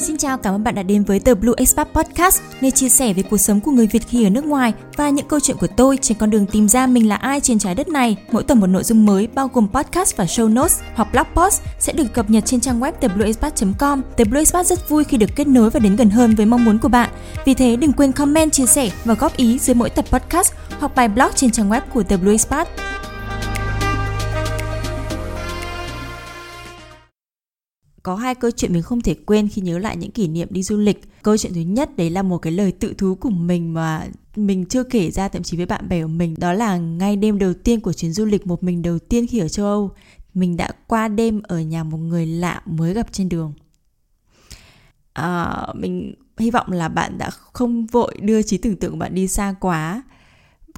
Xin chào, cảm ơn bạn đã đến với tờ Blue Expat Podcast, nơi chia sẻ về cuộc sống của người Việt khi ở nước ngoài và những câu chuyện của tôi trên con đường tìm ra mình là ai trên trái đất này. Mỗi tuần một nội dung mới bao gồm podcast và show notes hoặc blog post sẽ được cập nhật trên trang web theblueexpat.com. The Blue Expat rất vui khi được kết nối và đến gần hơn với mong muốn của bạn. Vì thế đừng quên comment, chia sẻ và góp ý dưới mỗi tập podcast hoặc bài blog trên trang web của The Blue Expat. Có hai câu chuyện mình không thể quên khi nhớ lại những kỷ niệm đi du lịch. Câu chuyện thứ nhất đấy là một cái lời tự thú của mình mà mình chưa kể ra thậm chí với bạn bè của mình. Đó là ngay đêm đầu tiên của chuyến du lịch một mình đầu tiên khi ở châu âu. Mình đã qua đêm ở nhà một người lạ mới gặp trên đường. À, mình hy vọng là bạn đã không vội đưa trí tưởng tượng của bạn đi xa quá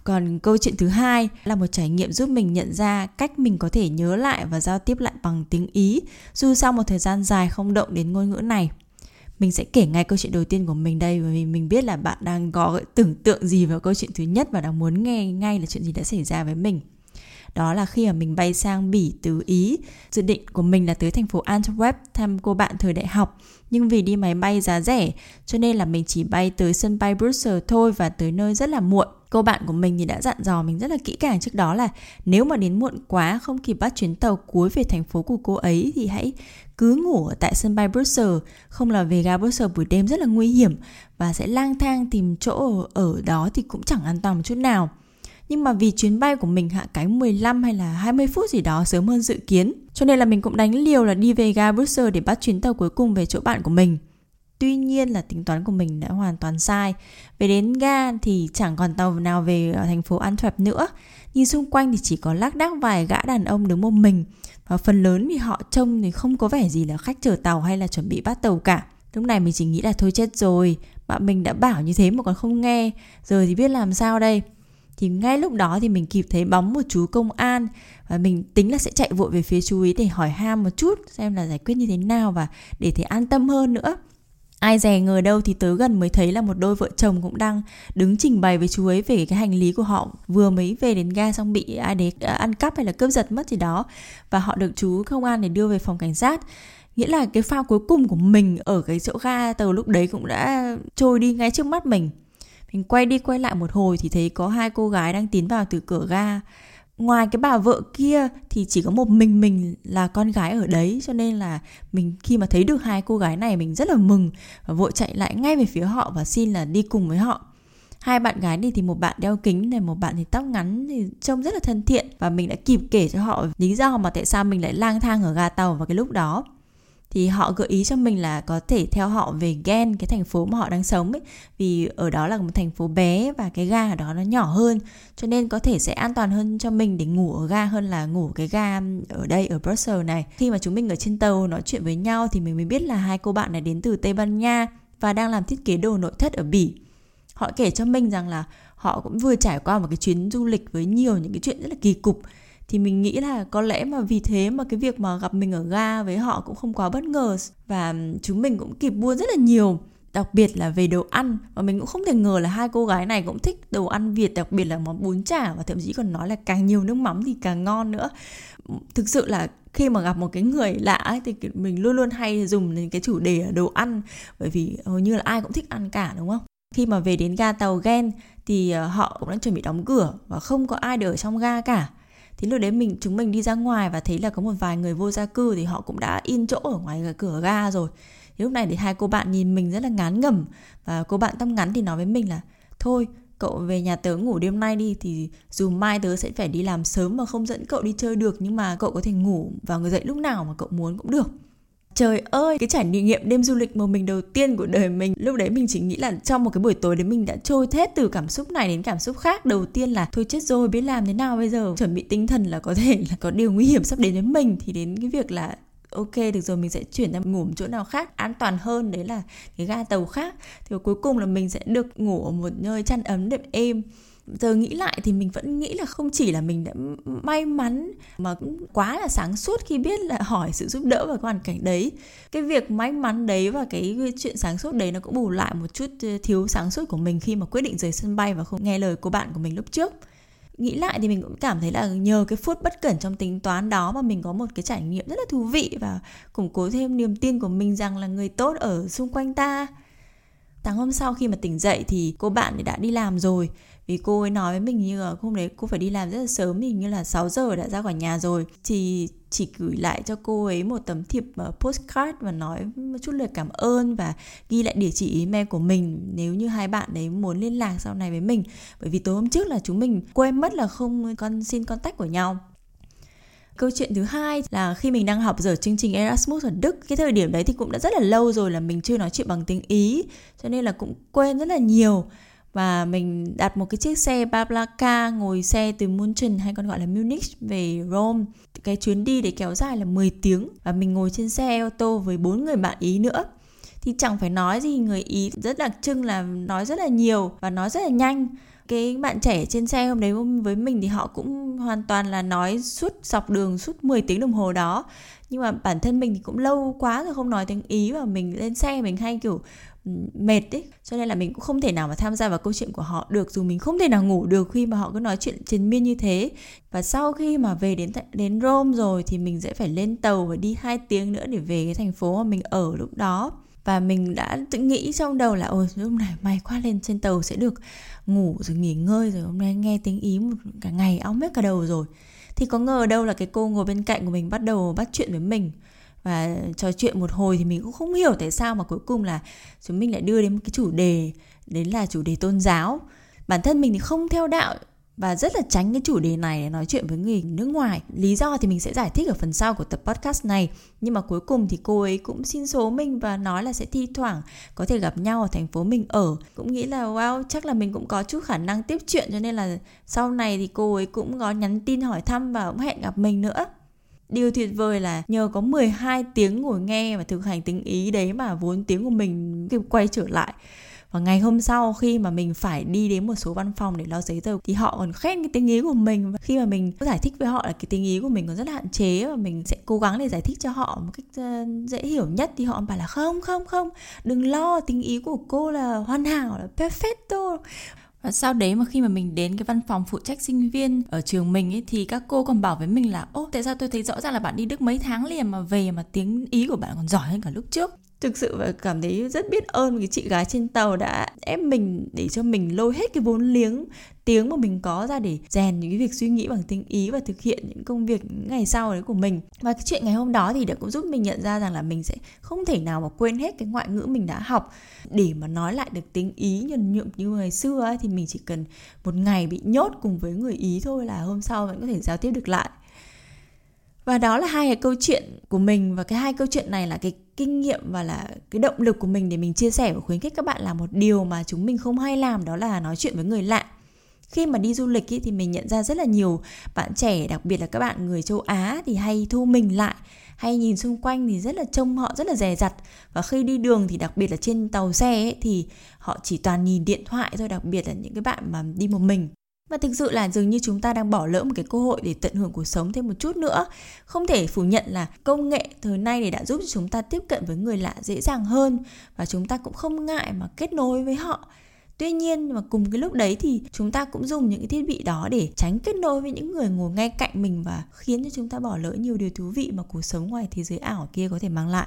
còn câu chuyện thứ hai là một trải nghiệm giúp mình nhận ra cách mình có thể nhớ lại và giao tiếp lại bằng tiếng ý, dù sau một thời gian dài không động đến ngôn ngữ này mình sẽ kể ngay câu chuyện đầu tiên của mình đây, bởi vì mình biết là bạn đang có tưởng tượng gì vào câu chuyện thứ nhất và đang muốn nghe ngay là chuyện gì đã xảy ra với mình đó là khi mà mình bay sang Bỉ từ Ý. Dự định của mình là tới thành phố Antwerp thăm cô bạn thời đại học. Nhưng vì đi máy bay giá rẻ, cho nên là mình chỉ bay tới sân bay Brussels thôi và tới nơi rất là muộn. Cô bạn của mình thì đã dặn dò mình rất là kỹ càng trước đó là nếu mà đến muộn quá không kịp bắt chuyến tàu cuối về thành phố của cô ấy thì hãy cứ ngủ ở tại sân bay Brussels, không là về ga Brussels buổi đêm rất là nguy hiểm và sẽ lang thang tìm chỗ ở đó thì cũng chẳng an toàn một chút nào. Nhưng mà vì chuyến bay của mình hạ cánh 15 hay là 20 phút gì đó sớm hơn dự kiến, cho nên là mình cũng đánh liều là đi về ga Brussels để bắt chuyến tàu cuối cùng về chỗ bạn của mình. Tuy nhiên là tính toán của mình đã hoàn toàn sai. Về đến ga thì chẳng còn tàu nào về ở thành phố Antwerp nữa. Nhìn xung quanh thì chỉ có lác đác vài gã đàn ông đứng một mình. Và phần lớn thì họ trông thì không có vẻ gì là khách chờ tàu hay là chuẩn bị bắt tàu cả. Lúc này mình chỉ nghĩ là thôi chết rồi. Bạn mình đã bảo như thế mà còn không nghe. Giờ thì biết làm sao đây thì ngay lúc đó thì mình kịp thấy bóng một chú công an và mình tính là sẽ chạy vội về phía chú ý để hỏi ham một chút, xem là giải quyết như thế nào và để thấy an tâm hơn nữa ai dè ngờ đâu thì tới gần mới thấy là một đôi vợ chồng cũng đang đứng trình bày với chú ấy về cái hành lý của họ. Vừa mới về đến ga xong bị ai đấy à, ăn cắp hay là cướp giật mất gì đó. Và họ được chú công an để đưa về phòng cảnh sát. Nghĩa là cái pha cuối cùng của mình ở cái chỗ ga tàu lúc đấy cũng đã trôi đi ngay trước mắt mình. Mình quay đi quay lại một hồi thì thấy có hai cô gái đang tiến vào từ cửa ga ngoài cái bà vợ kia thì chỉ có một mình mình là con gái ở đấy, cho nên là mình khi mà thấy được hai cô gái này mình rất là mừng và vội chạy lại ngay về phía họ và xin là đi cùng với họ. Hai bạn gái này thì một bạn đeo kính này, một bạn thì tóc ngắn thì trông rất là thân thiện và mình đã kịp kể cho họ lý do mà tại sao mình lại lang thang ở ga tàu vào cái lúc đó thì họ gợi ý cho mình là có thể theo họ về Gen, cái thành phố mà họ đang sống ấy. Vì ở đó là một thành phố bé và cái ga ở đó nó nhỏ hơn. Cho nên có thể sẽ an toàn hơn cho mình để ngủ ở ga hơn là ngủ cái ga ở đây, ở Brussels này. Khi mà chúng mình ở trên tàu nói chuyện với nhau thì mình mới biết là hai cô bạn này đến từ Tây Ban Nha và đang làm thiết kế đồ nội thất ở Bỉ. Họ kể cho mình rằng là họ cũng vừa trải qua một cái chuyến du lịch với nhiều những cái chuyện rất là kỳ cục thì mình nghĩ là có lẽ mà vì thế mà cái việc mà gặp mình ở ga với họ cũng không quá bất ngờ. Và chúng mình cũng kịp mua rất là nhiều đặc biệt là về đồ ăn. Và mình cũng không thể ngờ là hai cô gái này cũng thích đồ ăn Việt đặc biệt là món bún chả và thậm chí còn nói là càng nhiều nước mắm thì càng ngon nữa. Thực sự là khi mà gặp một cái người lạ ấy, thì mình luôn luôn hay dùng đến cái chủ đề đồ ăn. Bởi vì hầu như là ai cũng thích ăn cả đúng không? Khi mà về đến ga tàu Gen thì ờ, họ cũng đang chuẩn bị đóng cửa và không có ai để ở trong ga cả thì lúc đấy mình, chúng mình đi ra ngoài và thấy là có một vài người vô gia cư thì họ cũng đã in chỗ ở ngoài cửa ga rồi. Thì lúc này thì hai cô bạn nhìn mình rất là ngán ngẩm và cô bạn tóc ngắn thì nói với mình là, thôi, cậu về nhà tớ ngủ đêm nay đi, thì dù mai tớ sẽ phải đi làm sớm mà không dẫn cậu đi chơi được, nhưng mà cậu có thể ngủ và người dậy lúc nào mà cậu muốn cũng được. Trời ơi, cái trải nghiệm đêm du lịch một mình đầu tiên của đời mình. Lúc đấy mình chỉ nghĩ là trong một cái buổi tối đấy mình đã trôi hết từ cảm xúc này đến cảm xúc khác. Đầu tiên là thôi chết rồi, biết làm thế nào bây giờ? Chuẩn bị tinh thần là có thể là có điều nguy hiểm sắp đến với mình. Thì đến cái việc là ok được rồi mình sẽ chuyển ra ngủ một chỗ nào khác an toàn hơn. Đấy là cái ga tàu khác. Thì cuối cùng là mình sẽ được ngủ ở một nơi chăn ấm đệm êm giờ nghĩ lại thì mình vẫn nghĩ là không chỉ là mình đã may mắn mà cũng quá là sáng suốt khi biết là hỏi sự giúp đỡ và hoàn cảnh đấy. Cái việc may mắn đấy và cái chuyện sáng suốt đấy nó cũng bù lại một chút thiếu sáng suốt của mình khi mà quyết định rời sân bay và không nghe lời của bạn của mình lúc trước. Nghĩ lại thì mình cũng cảm thấy là nhờ cái phút bất cẩn trong tính toán đó mà mình có một cái trải nghiệm rất là thú vị và củng cố thêm niềm tin của mình rằng là người tốt ở xung quanh ta sáng hôm sau khi mà tỉnh dậy thì cô bạn đã đi làm rồi. Vì cô ấy nói với mình như là hôm đấy cô phải đi làm rất là sớm, hình như là 6 giờ đã ra khỏi nhà rồi. Thì chỉ gửi lại cho cô ấy một tấm thiệp ờ, postcard và nói một chút lời cảm ơn và ghi lại địa chỉ email của mình nếu như hai bạn đấy muốn liên lạc sau này với mình. Bởi vì tối hôm trước là chúng mình quên mất là không con xin contact của nhau. Câu chuyện thứ hai là khi mình đang học dở chương trình Erasmus ở Đức, cái thời điểm đấy thì cũng đã rất là lâu rồi là mình chưa nói chuyện bằng tiếng Ý, cho nên là cũng quên rất là nhiều và mình đặt một cái chiếc xe Bablaka ngồi xe từ München hay còn gọi là Munich về Rome. Cái chuyến đi để kéo dài là 10 tiếng và mình ngồi trên xe ô tô với bốn người bạn Ý nữa. Thì chẳng phải nói gì người Ý rất đặc trưng là nói rất là nhiều và nói rất là nhanh cái bạn trẻ trên xe hôm đấy với mình thì họ cũng hoàn toàn là nói suốt dọc đường, suốt 10 tiếng đồng hồ đó. Nhưng mà bản thân mình thì cũng lâu quá rồi không nói tiếng ý và mình lên xe mình hay kiểu mệt ấy. Cho nên là mình cũng không thể nào mà tham gia vào câu chuyện của họ được dù mình không thể nào ngủ được khi mà họ cứ nói chuyện triền miên như thế. Và sau khi mà về đến đến Rome rồi thì mình sẽ phải lên tàu và đi hai tiếng nữa để về cái thành phố mà mình ở lúc đó và mình đã tự nghĩ trong đầu là, ôi, lúc này may quá lên trên tàu sẽ được ngủ rồi nghỉ ngơi rồi hôm nay nghe tiếng ý một cả ngày óng hết cả đầu rồi. Thì có ngờ đâu là cái cô ngồi bên cạnh của mình bắt đầu bắt chuyện với mình. Và trò chuyện một hồi thì mình cũng không hiểu tại sao mà cuối cùng là chúng mình lại đưa đến một cái chủ đề, đến là chủ đề tôn giáo. Bản thân mình thì không theo đạo và rất là tránh cái chủ đề này để nói chuyện với người nước ngoài. Lý do thì mình sẽ giải thích ở phần sau của tập podcast này. Nhưng mà cuối cùng thì cô ấy cũng xin số mình và nói là sẽ thi thoảng có thể gặp nhau ở thành phố mình ở. Cũng nghĩ là wow, chắc là mình cũng có chút khả năng tiếp chuyện cho nên là sau này thì cô ấy cũng có nhắn tin hỏi thăm và cũng hẹn gặp mình nữa. Điều tuyệt vời là nhờ có 12 tiếng ngồi nghe và thực hành tiếng Ý đấy mà vốn tiếng của mình kịp quay trở lại và ngày hôm sau khi mà mình phải đi đến một số văn phòng để lo giấy tờ, thì họ còn khen cái tiếng ý của mình. Và khi mà mình giải thích với họ là cái tiếng ý của mình còn rất là hạn chế và mình sẽ cố gắng để giải thích cho họ một cách ờ, dễ hiểu nhất, thì họ bảo là, không không không, đừng lo, tiếng ý của cô là hoàn hảo, là perfecto. Và sau đấy mà khi mà mình đến cái văn phòng phụ trách sinh viên ở trường mình ấy, thì các cô còn bảo với mình là, ô, tại sao tôi thấy rõ ràng là bạn đi Đức mấy tháng liền mà về mà tiếng Ý của bạn còn giỏi hơn cả lúc trước? Thực sự và cảm thấy rất biết ơn cái chị gái trên tàu đã ép mình để cho mình lôi hết cái vốn liếng tiếng mà mình có ra để rèn những cái việc suy nghĩ bằng tiếng ý và thực hiện những công việc ngày sau đấy của mình. Và cái chuyện ngày hôm đó thì đã cũng giúp mình nhận ra rằng là mình sẽ không thể nào mà quên hết cái ngoại ngữ mình đã học. Để mà nói lại được tiếng ý nhuần nhuộm như ngày xưa ấy, thì mình chỉ cần một ngày bị nhốt cùng với người ý thôi là hôm sau vẫn có thể giao tiếp được lại và đó là hai cái câu chuyện của mình và cái hai câu chuyện này là cái kinh nghiệm và là cái động lực của mình để mình chia sẻ và khuyến khích các bạn làm một điều mà chúng mình không hay làm đó là nói chuyện với người lạ. Khi mà đi du lịch ý, thì mình nhận ra rất là nhiều bạn trẻ đặc biệt là các bạn người châu á thì hay thu mình lại hay nhìn xung quanh thì rất là trông họ rất là dè dặt. Và khi đi đường thì đặc biệt là trên tàu xe ấy, thì họ chỉ toàn nhìn điện thoại thôi đặc biệt là những cái bạn mà đi một mình và thực sự là dường như chúng ta đang bỏ lỡ một cái cơ hội để tận hưởng cuộc sống thêm một chút nữa. Không thể phủ nhận là công nghệ thời nay thì đã giúp cho chúng ta tiếp cận với người lạ dễ dàng hơn và chúng ta cũng không ngại mà kết nối với họ. Tuy nhiên, mà cùng cái lúc đấy thì chúng ta cũng dùng những cái thiết bị đó để tránh kết nối với những người ngồi ngay cạnh mình và khiến cho chúng ta bỏ lỡ nhiều điều thú vị mà cuộc sống ngoài thế giới ảo kia có thể mang lại.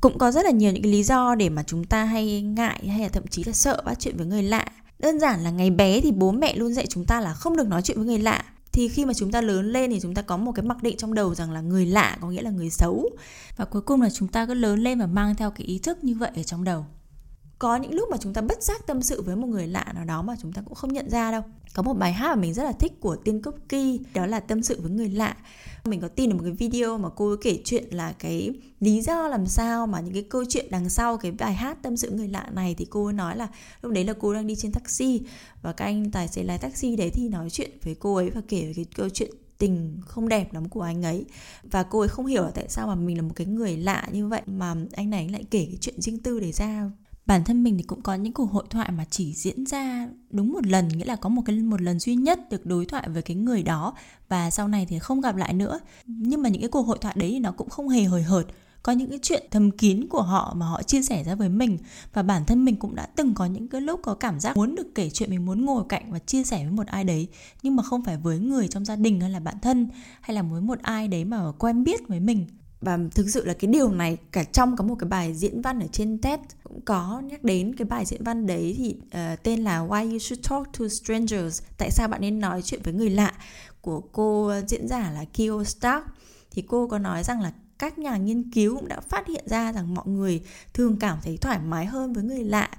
Cũng có rất là nhiều những cái lý do để mà chúng ta hay ngại hay là thậm chí là sợ bắt chuyện với người lạ đơn giản là ngày bé thì bố mẹ luôn dạy chúng ta là không được nói chuyện với người lạ. Thì khi mà chúng ta lớn lên thì chúng ta có một cái mặc định trong đầu rằng là người lạ có nghĩa là người xấu. Và cuối cùng là chúng ta cứ lớn lên và mang theo cái ý thức như vậy ở trong đầu có những lúc mà chúng ta bất giác tâm sự với một người lạ nào đó mà chúng ta cũng không nhận ra đâu. Có một bài hát mà mình rất là thích của Tiên Cốc Kỳ đó là tâm sự với người lạ. Mình có tin được một cái video mà cô ấy kể chuyện là cái lý do làm sao mà những cái câu chuyện đằng sau cái bài hát tâm sự người lạ này thì cô ấy nói là lúc đấy là cô đang đi trên taxi và các anh tài xế lái taxi đấy thì nói chuyện với cô ấy và kể về cái câu chuyện tình không đẹp lắm của anh ấy. Và cô ấy không hiểu là tại sao mà mình là một cái người lạ như vậy mà anh này lại kể cái chuyện riêng tư để ra bản thân mình thì cũng có những cuộc hội thoại mà chỉ diễn ra đúng một lần, nghĩa là có một cái, một lần duy nhất được đối thoại với cái người đó và sau này thì không gặp lại nữa. Nhưng mà những cái cuộc hội thoại đấy thì nó cũng không hề hời hợt. Có những cái chuyện thầm kín của họ mà họ chia sẻ ra với mình và bản thân mình cũng đã từng có những cái lúc có cảm giác muốn được kể chuyện mình muốn ngồi cạnh và chia sẻ với một ai đấy, nhưng mà không phải với người trong gia đình hay là bạn thân hay là với một ai đấy mà quen biết với mình và thực sự là cái điều này cả trong có một cái bài diễn văn ở trên TED cũng có nhắc đến cái bài diễn văn đấy thì uh, tên là Why You Should Talk to Strangers tại sao bạn nên nói chuyện với người lạ của cô diễn giả là kio Stark thì cô có nói rằng là các nhà nghiên cứu cũng đã phát hiện ra rằng mọi người thường cảm thấy thoải mái hơn với người lạ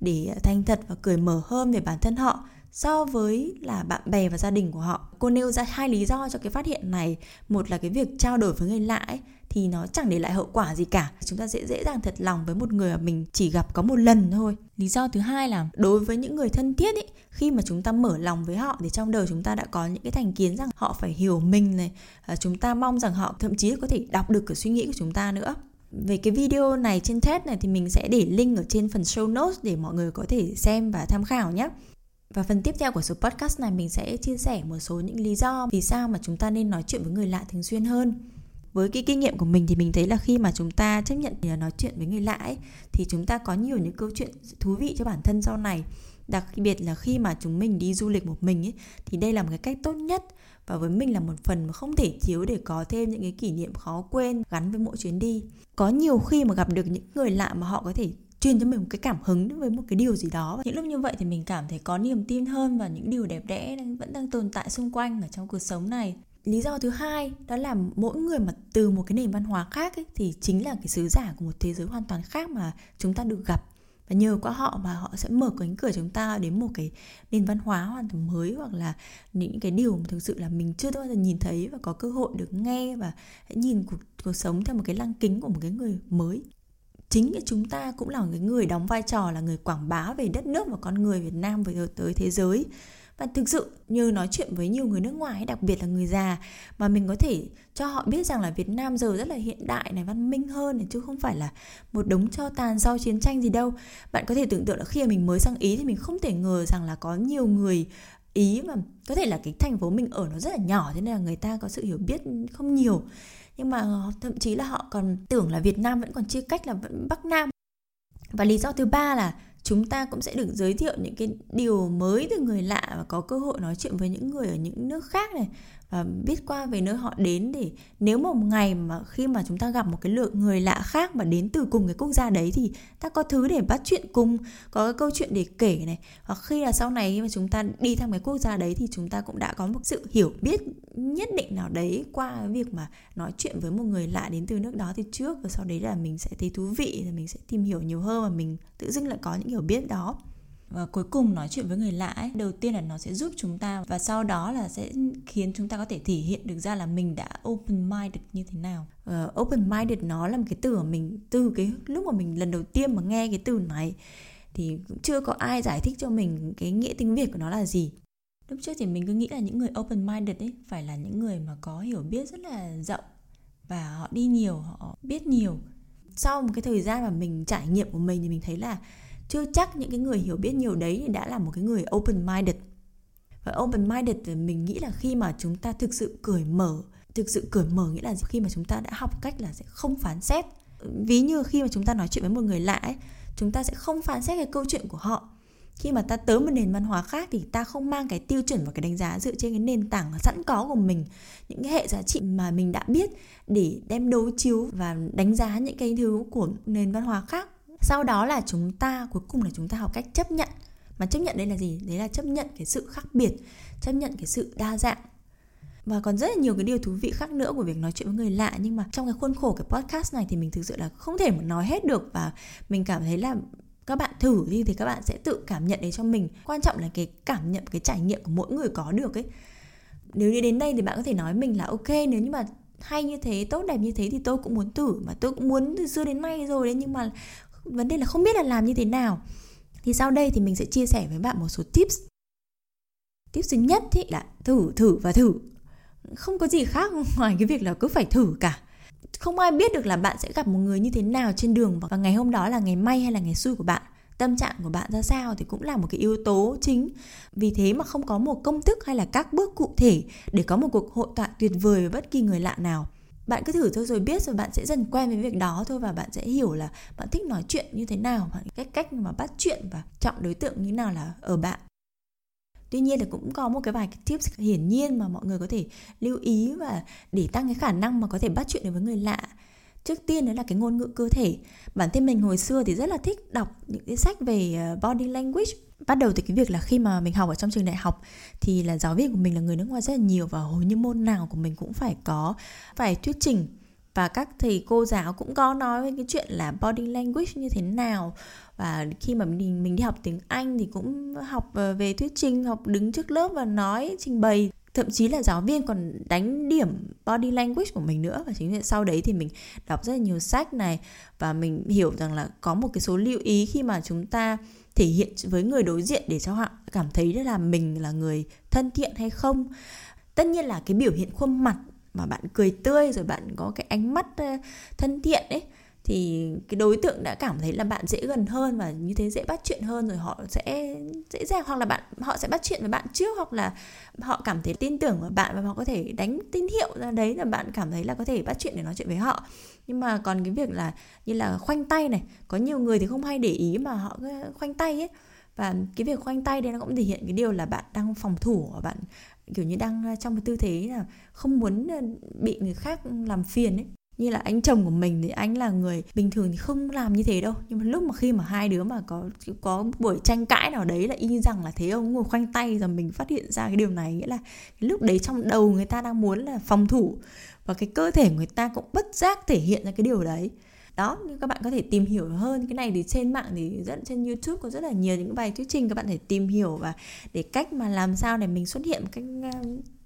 để thành thật và cởi mở hơn về bản thân họ so với là bạn bè và gia đình của họ. Cô nêu ra hai lý do cho cái phát hiện này. Một là cái việc trao đổi với người lạ ấy, thì nó chẳng để lại hậu quả gì cả. Chúng ta dễ dễ dàng thật lòng với một người mà mình chỉ gặp có một lần thôi. Lý do thứ hai là đối với những người thân thiết ấy, khi mà chúng ta mở lòng với họ thì trong đời chúng ta đã có những cái thành kiến rằng họ phải hiểu mình này, à, chúng ta mong rằng họ thậm chí có thể đọc được cái suy nghĩ của chúng ta nữa về cái video này trên TED này thì mình sẽ để link ở trên phần show notes để mọi người có thể xem và tham khảo nhé. Và phần tiếp theo của số podcast này mình sẽ chia sẻ một số những lý do vì sao mà chúng ta nên nói chuyện với người lạ thường xuyên hơn. Với cái kinh nghiệm của mình thì mình thấy là khi mà chúng ta chấp nhận để nói chuyện với người lạ ấy, thì chúng ta có nhiều những câu chuyện thú vị cho bản thân sau này. Đặc biệt là khi mà chúng mình đi du lịch một mình ấy, thì đây là một cái cách tốt nhất và với mình là một phần mà không thể thiếu để có thêm những cái kỷ niệm khó quên gắn với mỗi chuyến đi. Có nhiều khi mà gặp được những người lạ mà họ có thể truyền cho mình một cái cảm hứng với một cái điều gì đó và những lúc như vậy thì mình cảm thấy có niềm tin hơn và những điều đẹp đẽ vẫn đang tồn tại xung quanh ở trong cuộc sống này lý do thứ hai đó là mỗi người mà từ một cái nền văn hóa khác ấy, thì chính là cái sứ giả của một thế giới hoàn toàn khác mà chúng ta được gặp. Và nhờ qua họ mà họ sẽ mở cánh cửa chúng ta đến một cái nền văn hóa hoàn toàn mới hoặc là những cái điều mà thực sự là mình chưa bao giờ nhìn thấy và có cơ hội được nghe và hãy nhìn cuộc, cuộc sống theo một cái lăng kính của một cái người mới. Chính chúng ta cũng là cái người đóng vai trò là người quảng bá về đất nước và con người Việt Nam về tới thế giới và thực sự như nói chuyện với nhiều người nước ngoài đặc biệt là người già, mà mình có thể cho họ biết rằng là Việt Nam giờ rất là hiện đại này, văn minh hơn này, chứ không phải là một đống cho tàn sau chiến tranh gì đâu. Bạn có thể tưởng tượng là khi mà mình mới sang Ý thì mình không thể ngờ rằng là có nhiều người Ý mà có thể là cái thành phố mình ở nó rất là nhỏ, thế nên là người ta có sự hiểu biết không nhiều. Nhưng mà thậm chí là họ còn tưởng là Việt Nam vẫn còn chia cách là vẫn Bắc Nam. Và lý do thứ ba là chúng ta cũng sẽ được giới thiệu những cái điều mới từ người lạ và có cơ hội nói chuyện với những người ở những nước khác này và biết qua về nơi họ đến để nếu một ngày mà khi mà chúng ta gặp một cái lượng người lạ khác mà đến từ cùng cái quốc gia đấy thì ta có thứ để bắt chuyện cùng, có cái câu chuyện để kể này. Hoặc khi là sau này khi mà chúng ta đi thăm cái quốc gia đấy thì chúng ta cũng đã có một sự hiểu biết nhất định nào đấy qua cái việc mà nói chuyện với một người lạ đến từ nước đó thì trước. Và sau đấy là mình sẽ thấy thú vị là mình sẽ tìm hiểu nhiều hơn và mình tự dưng lại có những hiểu biết đó và cuối cùng nói chuyện với người lạ ấy, đầu tiên là nó sẽ giúp chúng ta và sau đó là sẽ khiến chúng ta có thể thể hiện được ra là mình đã open minded như thế nào. Uh, open minded nó là một cái từ mà mình từ cái lúc mà mình lần đầu tiên mà nghe cái từ này thì cũng chưa có ai giải thích cho mình cái nghĩa tiếng việt của nó là gì. Lúc trước thì mình cứ nghĩ là những người open minded ấy phải là những người mà có hiểu biết rất là rộng và họ đi nhiều họ biết nhiều. Sau một cái thời gian mà mình trải nghiệm của mình thì mình thấy là chưa chắc những cái người hiểu biết nhiều đấy thì đã là một cái người open minded và open minded thì mình nghĩ là khi mà chúng ta thực sự cởi mở, thực sự cởi mở nghĩa là khi mà chúng ta đã học cách là sẽ không phán xét. Ví như khi mà chúng ta nói chuyện với một người lạ ấy, chúng ta sẽ không phán xét cái câu chuyện của họ. Khi mà ta tới một nền văn hóa khác thì ta không mang cái tiêu chuẩn và cái đánh giá dựa trên cái nền tảng sẵn có của mình, những cái hệ giá trị mà mình đã biết để đem đối chiếu và đánh giá những cái thứ của nền văn hóa khác sau đó là chúng ta, cuối cùng là chúng ta học cách chấp nhận. Mà chấp nhận đây là gì? Đấy là chấp nhận cái sự khác biệt, chấp nhận cái sự đa dạng. Và còn rất là nhiều cái điều thú vị khác nữa của việc nói chuyện với người lạ. Nhưng mà trong cái khuôn khổ cái podcast này thì mình thực sự là không thể mà nói hết được. Và mình cảm thấy là các bạn thử đi thì các bạn sẽ tự cảm nhận đấy cho mình. Quan trọng là cái cảm nhận, cái trải nghiệm của mỗi người có được ấy. Nếu như đến đây thì bạn có thể nói mình là ok. Nếu như mà hay như thế, tốt đẹp như thế thì tôi cũng muốn thử. Mà tôi cũng muốn từ xưa đến nay rồi đấy. Nhưng mà vấn đề là không biết là làm như thế nào. Thì sau đây thì mình sẽ chia sẻ với bạn một số tips. Tips thứ nhất thì là thử thử và thử. Không có gì khác ngoài cái việc là cứ phải thử cả. Không ai biết được là bạn sẽ gặp một người như thế nào trên đường và ngày hôm đó là ngày may hay là ngày xui của bạn. Tâm trạng của bạn ra sao thì cũng là một cái yếu tố chính. Vì thế mà không có một công thức hay là các bước cụ thể để có một cuộc hội thoại tuyệt vời với bất kỳ người lạ nào bạn cứ thử thôi rồi biết rồi bạn sẽ dần quen với việc đó thôi và bạn sẽ hiểu là bạn thích nói chuyện như thế nào và cách cách mà bắt chuyện và chọn đối tượng như nào là ở bạn. Tuy nhiên là cũng có một cái vài cái tips hiển nhiên mà mọi người có thể lưu ý và để tăng cái khả năng mà có thể bắt chuyện được với người lạ. Trước tiên đó là cái ngôn ngữ cơ thể. Bản thân mình hồi xưa thì rất là thích đọc những cái sách về ờ, body language bắt đầu từ cái việc là khi mà mình học ở trong trường đại học thì là giáo viên của mình là người nước ngoài rất là nhiều và hầu như môn nào của mình cũng phải có, phải thuyết trình. Và các thầy cô giáo cũng có nói về cái chuyện là body language như thế nào. Và khi mà mình mình đi học tiếng Anh thì cũng học ờ, về thuyết trình, học đứng trước lớp và nói trình bày thậm chí là giáo viên còn đánh điểm body language của mình nữa. Và chính vì sau đấy thì mình đọc rất là nhiều sách này và mình hiểu rằng là có một cái số lưu ý khi mà chúng ta thể hiện với người đối diện để cho họ cảm thấy là mình là người thân thiện hay không. Tất nhiên là cái biểu hiện khuôn mặt mà bạn cười tươi rồi bạn có cái ánh mắt thân thiện ấy thì cái đối tượng đã cảm thấy là bạn dễ gần hơn và như thế dễ bắt chuyện hơn rồi họ sẽ dễ dàng, hoặc là bạn, họ sẽ bắt chuyện với bạn trước, hoặc là họ cảm thấy tin tưởng vào bạn và họ có thể đánh tín hiệu ra đấy là bạn cảm thấy là có thể bắt chuyện để nói chuyện với họ. Nhưng mà còn cái việc là như là khoanh tay này, có nhiều người thì không hay để ý mà họ khoanh tay ấy. Và cái việc khoanh tay đây nó cũng thể hiện cái điều là bạn đang phòng thủ bạn kiểu như đang trong cái tư thế là không muốn ờ, bị người khác làm phiền ấy như là anh chồng của mình thì anh là người bình thường thì không làm như thế đâu. Nhưng mà lúc mà khi mà hai đứa mà có có buổi tranh cãi nào đấy là y rằng là thế ông ngồi khoanh tay rồi mình phát hiện ra cái điều này. Nghĩa là lúc đấy trong đầu người ta đang muốn là phòng thủ và cái cơ thể người ta cũng bất giác thể hiện ra cái điều đấy. Đó, nhưng các bạn có thể tìm hiểu hơn cái này thì trên mạng thì rất trên youtube có rất là nhiều những bài thuyết trình các bạn thể tìm hiểu và để cách mà làm sao để mình xuất hiện một cách à,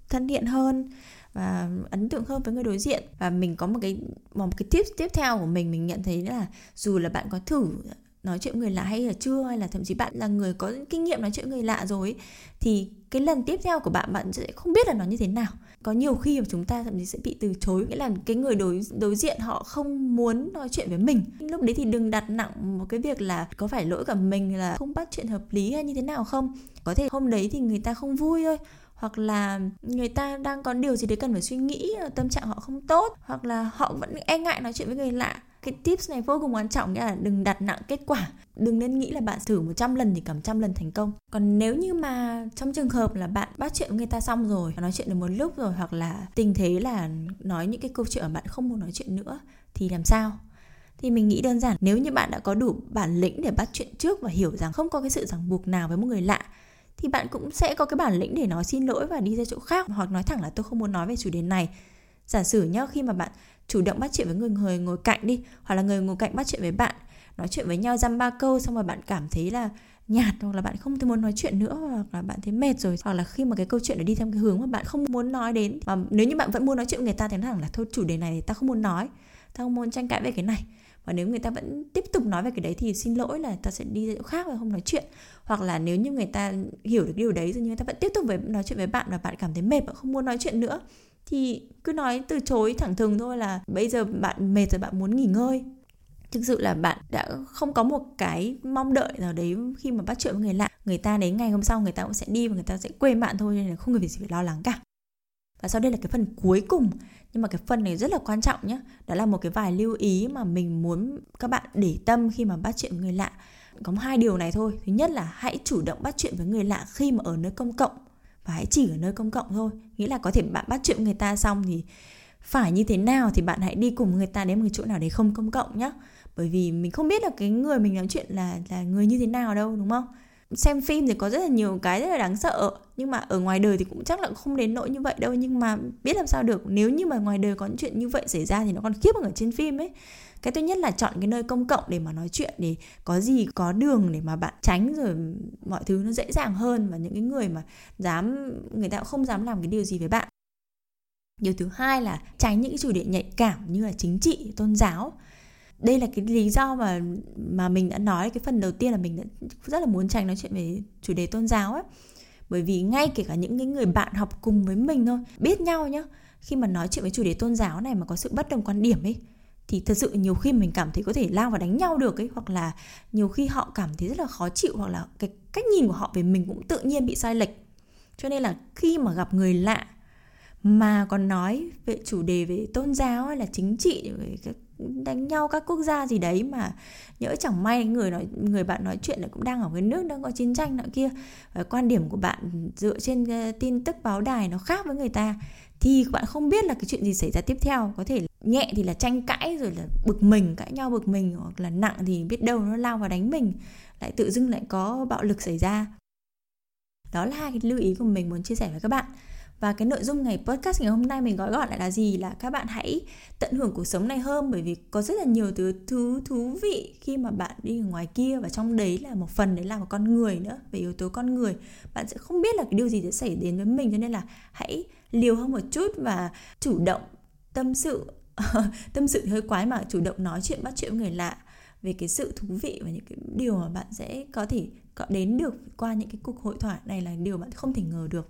thân thiện hơn và ấn tượng hơn với người đối diện. Và mình có một cái một cái tip tiếp theo của mình mình nhận thấy là dù là bạn có thử nói chuyện người lạ hay là chưa, hay là thậm chí bạn là người có kinh nghiệm nói chuyện người lạ rồi thì cái lần tiếp theo của bạn bạn sẽ không biết là nó như thế nào. Có nhiều khi mà chúng ta thậm chí sẽ bị từ chối, nghĩa là cái người đối đối diện họ không muốn nói chuyện với mình. Lúc đấy thì đừng đặt nặng một cái việc là có phải lỗi của mình là không bắt chuyện hợp lý hay như thế nào không. Có thể hôm đấy thì người ta không vui thôi hoặc là người ta đang có điều gì đấy cần phải suy nghĩ ờ, tâm trạng họ không tốt, hoặc là họ vẫn e ngại nói chuyện với người lạ. Cái tips này vô cùng quan trọng, nghĩa là đừng đặt nặng kết quả. Đừng nên nghĩ là bạn thử 100 lần thì cả trăm lần thành công. Còn nếu như mà trong trường hợp là bạn bắt chuyện với người ta xong rồi, nói chuyện được một lúc rồi, hoặc là tình thế là nói những cái câu chuyện mà bạn không muốn nói chuyện nữa, thì làm sao? Thì mình nghĩ đơn giản, nếu như bạn đã có đủ bản lĩnh để bắt chuyện trước và hiểu rằng không có cái sự ràng buộc nào với một người lạ thì bạn cũng sẽ có cái bản lĩnh để nói xin lỗi và đi ra chỗ khác, hoặc nói thẳng là tôi không muốn nói về chủ đề này. Giả sử nhá, khi mà bạn chủ động bắt chuyện với người người ngồi cạnh đi, hoặc là người ngồi cạnh bắt chuyện với bạn, nói chuyện với nhau dăm ba câu xong rồi bạn cảm thấy là nhạt hoặc là bạn không muốn nói chuyện nữa, hoặc là bạn thấy mệt rồi, hoặc là khi mà cái câu chuyện nó đi theo cái hướng mà bạn không muốn nói đến, mà nếu như bạn vẫn muốn nói chuyện với người ta thì nói thẳng là thôi, chủ đề này thì ta không muốn nói ta không muốn tranh cãi về cái này và nếu người ta vẫn tiếp tục nói về cái đấy thì xin lỗi là ta sẽ đi chỗ khác và không nói chuyện. Hoặc là nếu như người ta hiểu được điều đấy rồi nhưng người ta vẫn tiếp tục với, nói chuyện với bạn và bạn cảm thấy mệt và không muốn nói chuyện nữa, thì cứ nói từ chối thẳng thừng thôi là bây giờ bạn mệt rồi, bạn muốn nghỉ ngơi. Thực sự là bạn đã không có một cái mong đợi nào đấy khi mà bắt chuyện với người lạ. Người ta đến ngày hôm sau người ta cũng sẽ đi và người ta sẽ quên bạn thôi nên là không cần gì phải lo lắng cả và sau đây là cái phần cuối cùng. Nhưng mà cái phần này rất là quan trọng nhé đó là một cái vài lưu ý mà mình muốn các bạn để tâm khi mà bắt chuyện với người lạ. Có hai điều này thôi. Thứ nhất là hãy chủ động bắt chuyện với người lạ khi mà ở nơi công cộng. Và hãy chỉ ở nơi công cộng thôi. Nghĩa là có thể bạn bắt chuyện người ta xong thì phải như thế nào thì bạn hãy đi cùng người ta đến một cái chỗ nào đấy không công cộng nhé bởi vì mình không biết là cái người mình nói chuyện là là người như thế nào đâu, đúng không? Xem phim thì có rất là nhiều cái rất là đáng sợ. Nhưng mà ở ngoài đời thì cũng chắc là không đến nỗi như vậy đâu. Nhưng mà biết làm sao được, nếu như mà ngoài đời có những chuyện như vậy xảy ra thì nó còn khiếp hơn ở trên phim ấy. Cái thứ nhất là chọn cái nơi công cộng để mà nói chuyện, để có gì có đường để mà bạn tránh rồi mọi thứ nó dễ dàng hơn. Và những cái người mà dám, người ta cũng không dám làm cái điều gì với bạn. Điều thứ hai là tránh những cái chủ đề nhạy cảm như là chính trị, tôn giáo đây là cái lý do mà mà mình đã nói, cái phần đầu tiên là mình đã rất là muốn tránh nói chuyện về chủ đề tôn giáo ấy. Bởi vì ngay kể cả những cái người bạn học cùng với mình thôi, biết nhau nhá, khi mà nói chuyện với chủ đề tôn giáo này mà có sự bất đồng quan điểm ấy, thì thật sự nhiều khi mình cảm thấy có thể lao vào đánh nhau được ấy, hoặc là nhiều khi họ cảm thấy rất là khó chịu, hoặc là cái cách nhìn của họ về mình cũng tự nhiên bị sai lệch. Cho nên là khi mà gặp người lạ mà còn nói về chủ đề về tôn giáo hay là chính trị, về đánh nhau các quốc gia gì đấy mà nhỡ chẳng may người nói, người bạn nói chuyện lại cũng đang ở cái nước đang có chiến tranh nọ kia, và quan điểm của bạn dựa trên ờ, tin tức báo đài nó khác với người ta, thì bạn không biết là cái chuyện gì xảy ra tiếp theo. Có thể nhẹ thì là tranh cãi, rồi là bực mình, cãi nhau bực mình, hoặc là nặng thì biết đâu nó lao vào đánh mình, lại tự dưng lại có bạo lực xảy ra. Đó là hai cái lưu ý của mình muốn chia sẻ với các bạn và cái nội dung ngày podcast ngày hôm nay mình gói gọn lại là gì? Là các bạn hãy tận hưởng cuộc sống này hơn, bởi vì có rất là nhiều thứ thứ thú vị khi mà bạn đi ở ngoài kia và trong đấy là một phần đấy là một con người nữa, về yếu tố con người. Bạn sẽ không biết là cái điều gì sẽ xảy đến với mình, cho nên là hãy liều hơn một chút và chủ động tâm sự tâm sự hơi quái mà chủ động nói chuyện, bắt chuyện với người lạ về cái sự thú vị và những cái điều mà bạn sẽ có thể có đến được qua những cái cuộc hội thoại này là điều bạn không thể ngờ được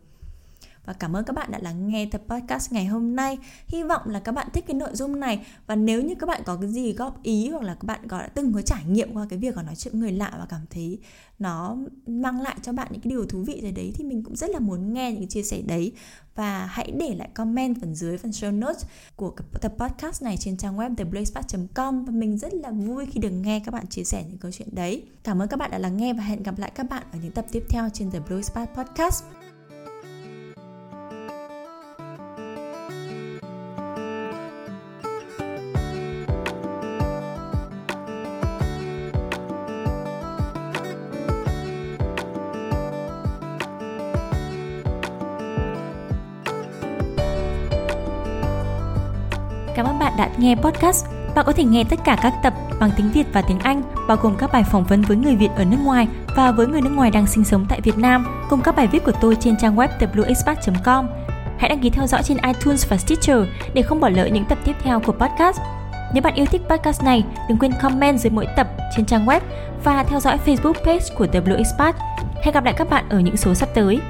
và cảm ơn các bạn đã lắng nghe tập podcast ngày hôm nay hy vọng là các bạn thích cái nội dung này và nếu như các bạn có cái gì góp ý hoặc là các bạn có đã từng có trải nghiệm qua cái việc nói chuyện người lạ và cảm thấy nó mang lại cho bạn những cái điều thú vị gì đấy, thì mình cũng rất là muốn nghe những cái chia sẻ đấy và hãy để lại comment phần dưới phần show notes của tập podcast này trên trang web theblazepath.com và mình rất là vui khi được nghe các bạn chia sẻ những câu chuyện đấy. Cảm ơn các bạn đã lắng nghe và hẹn gặp lại các bạn ở những tập tiếp theo trên The Blue Spot Podcast. Bạn đã nghe podcast. Bạn có thể nghe tất cả các tập bằng tiếng Việt và tiếng Anh, bao gồm các bài phỏng vấn với người Việt ở nước ngoài và với người nước ngoài đang sinh sống tại Việt Nam, cùng các bài viết của tôi trên trang web theblueexpat.com. Hãy đăng ký theo dõi trên iTunes và Stitcher để không bỏ lỡ những tập tiếp theo của podcast. Nếu bạn yêu thích podcast này, đừng quên comment dưới mỗi tập trên trang web và theo dõi Facebook page của The Blue Expat. Hẹn gặp lại các bạn ở những số sắp tới.